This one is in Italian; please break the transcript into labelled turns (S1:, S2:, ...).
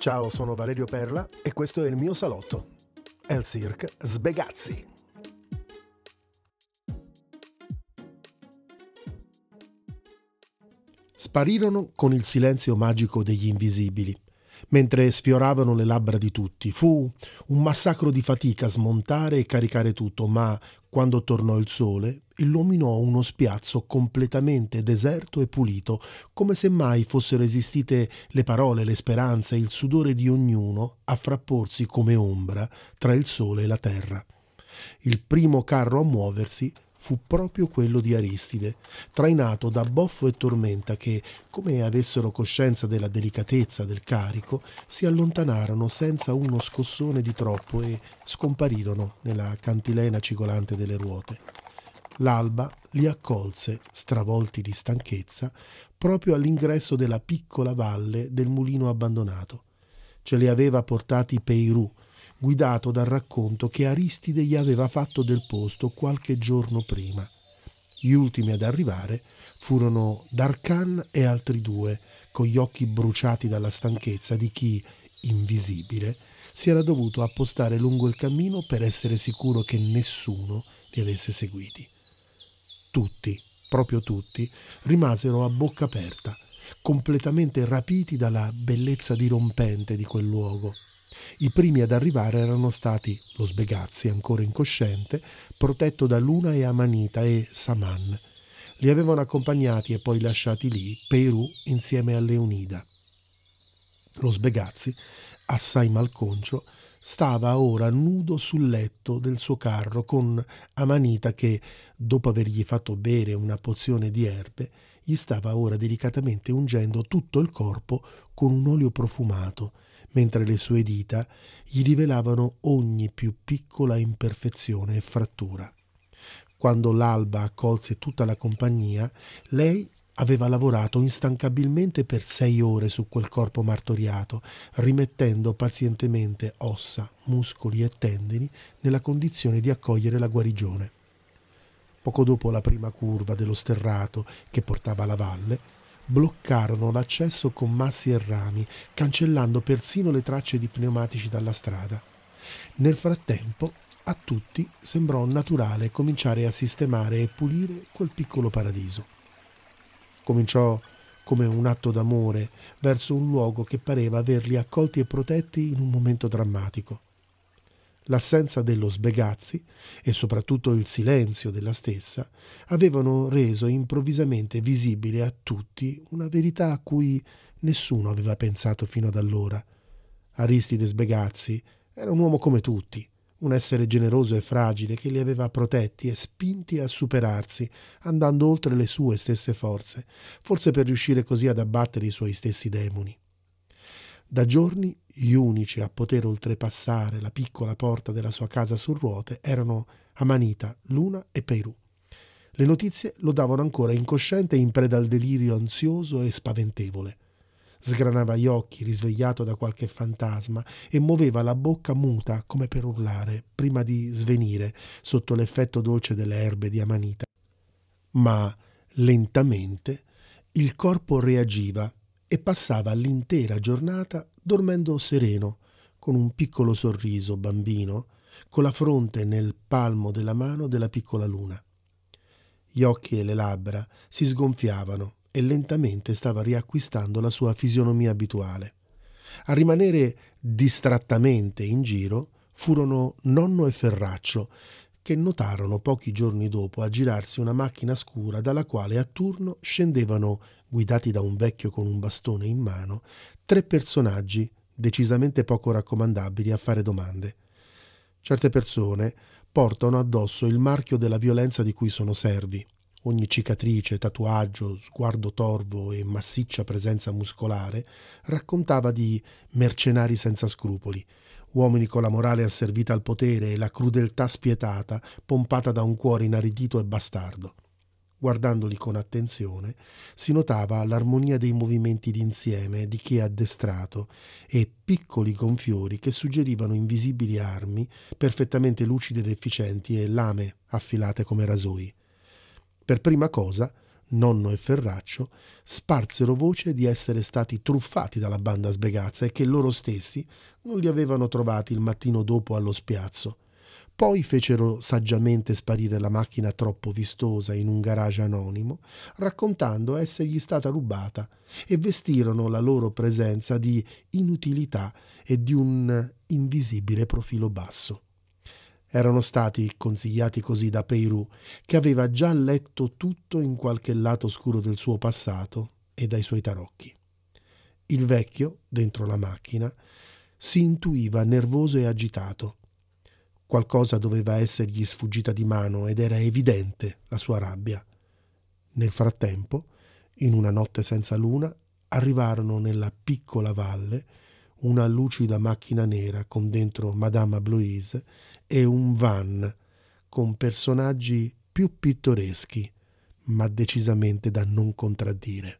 S1: Ciao, sono Valerio Perla e questo è il mio salotto. El Cirque Sbegazzi. Sparirono con il silenzio magico degli invisibili mentre sfioravano le labbra di tutti. Fu un massacro di fatica smontare e caricare tutto, ma quando tornò il sole, illuminò uno spiazzo completamente deserto e pulito, come se mai fossero esistite le parole, le speranze, il sudore di ognuno a frapporsi come ombra tra il sole e la terra. Il primo carro a muoversi fu proprio quello di Aristide, trainato da Boffo e Tormenta che, come avessero coscienza della delicatezza del carico, si allontanarono senza uno scossone di troppo e scomparirono nella cantilena cigolante delle ruote. L'alba li accolse, stravolti di stanchezza, proprio all'ingresso della piccola valle del mulino abbandonato. Ce li aveva portati Peirù, guidato dal racconto che Aristide gli aveva fatto del posto qualche giorno prima. Gli ultimi ad arrivare furono Darkan e altri due, con gli occhi bruciati dalla stanchezza di chi, invisibile, si era dovuto appostare lungo il cammino per essere sicuro che nessuno li avesse seguiti. Tutti, proprio tutti, rimasero a bocca aperta, completamente rapiti dalla bellezza dirompente di quel luogo i primi ad arrivare erano stati lo Sbegazzi, ancora incosciente, protetto da Luna e Amanita e Saman. Li avevano accompagnati e poi lasciati lì Perù insieme a Leonida. Lo Sbegazzi, assai malconcio, stava ora nudo sul letto del suo carro con Amanita che, dopo avergli fatto bere una pozione di erbe, gli stava ora delicatamente ungendo tutto il corpo con un olio profumato mentre le sue dita gli rivelavano ogni più piccola imperfezione e frattura. Quando l'alba accolse tutta la compagnia, lei aveva lavorato instancabilmente per sei ore su quel corpo martoriato, rimettendo pazientemente ossa, muscoli e tendini nella condizione di accogliere la guarigione. Poco dopo la prima curva dello sterrato che portava alla valle, bloccarono l'accesso con massi e rami, cancellando persino le tracce di pneumatici dalla strada. Nel frattempo a tutti sembrò naturale cominciare a sistemare e pulire quel piccolo paradiso. Cominciò come un atto d'amore verso un luogo che pareva averli accolti e protetti in un momento drammatico. L'assenza dello Sbegazzi e soprattutto il silenzio della stessa avevano reso improvvisamente visibile a tutti una verità a cui nessuno aveva pensato fino ad allora. Aristide Sbegazzi era un uomo come tutti, un essere generoso e fragile che li aveva protetti e spinti a superarsi, andando oltre le sue stesse forze, forse per riuscire così ad abbattere i suoi stessi demoni. Da giorni gli unici a poter oltrepassare la piccola porta della sua casa su ruote erano Amanita, Luna e Peirù. Le notizie lo davano ancora incosciente e in preda al delirio ansioso e spaventevole. Sgranava gli occhi, risvegliato da qualche fantasma, e muoveva la bocca muta come per urlare, prima di svenire sotto l'effetto dolce delle erbe di Amanita. Ma lentamente il corpo reagiva e passava l'intera giornata dormendo sereno, con un piccolo sorriso bambino, con la fronte nel palmo della mano della piccola luna. Gli occhi e le labbra si sgonfiavano e lentamente stava riacquistando la sua fisionomia abituale. A rimanere distrattamente in giro furono nonno e Ferraccio, che notarono pochi giorni dopo aggirarsi una macchina scura dalla quale a turno scendevano guidati da un vecchio con un bastone in mano, tre personaggi decisamente poco raccomandabili a fare domande. Certe persone portano addosso il marchio della violenza di cui sono servi. Ogni cicatrice, tatuaggio, sguardo torvo e massiccia presenza muscolare raccontava di mercenari senza scrupoli, uomini con la morale asservita al potere e la crudeltà spietata pompata da un cuore inaridito e bastardo. Guardandoli con attenzione, si notava l'armonia dei movimenti d'insieme di chi è addestrato e piccoli gonfiori che suggerivano invisibili armi perfettamente lucide ed efficienti e lame affilate come rasoi. Per prima cosa nonno e Ferraccio, sparsero voce di essere stati truffati dalla banda sbegazza e che loro stessi non li avevano trovati il mattino dopo allo spiazzo. Poi fecero saggiamente sparire la macchina troppo vistosa in un garage anonimo, raccontando essergli stata rubata, e vestirono la loro presenza di inutilità e di un invisibile profilo basso. Erano stati consigliati così da Peirù, che aveva già letto tutto in qualche lato oscuro del suo passato e dai suoi tarocchi. Il vecchio, dentro la macchina, si intuiva nervoso e agitato. Qualcosa doveva essergli sfuggita di mano ed era evidente la sua rabbia. Nel frattempo, in una notte senza luna, arrivarono nella piccola valle una lucida macchina nera con dentro Madame Bloise e un van con personaggi più pittoreschi, ma decisamente da non contraddire.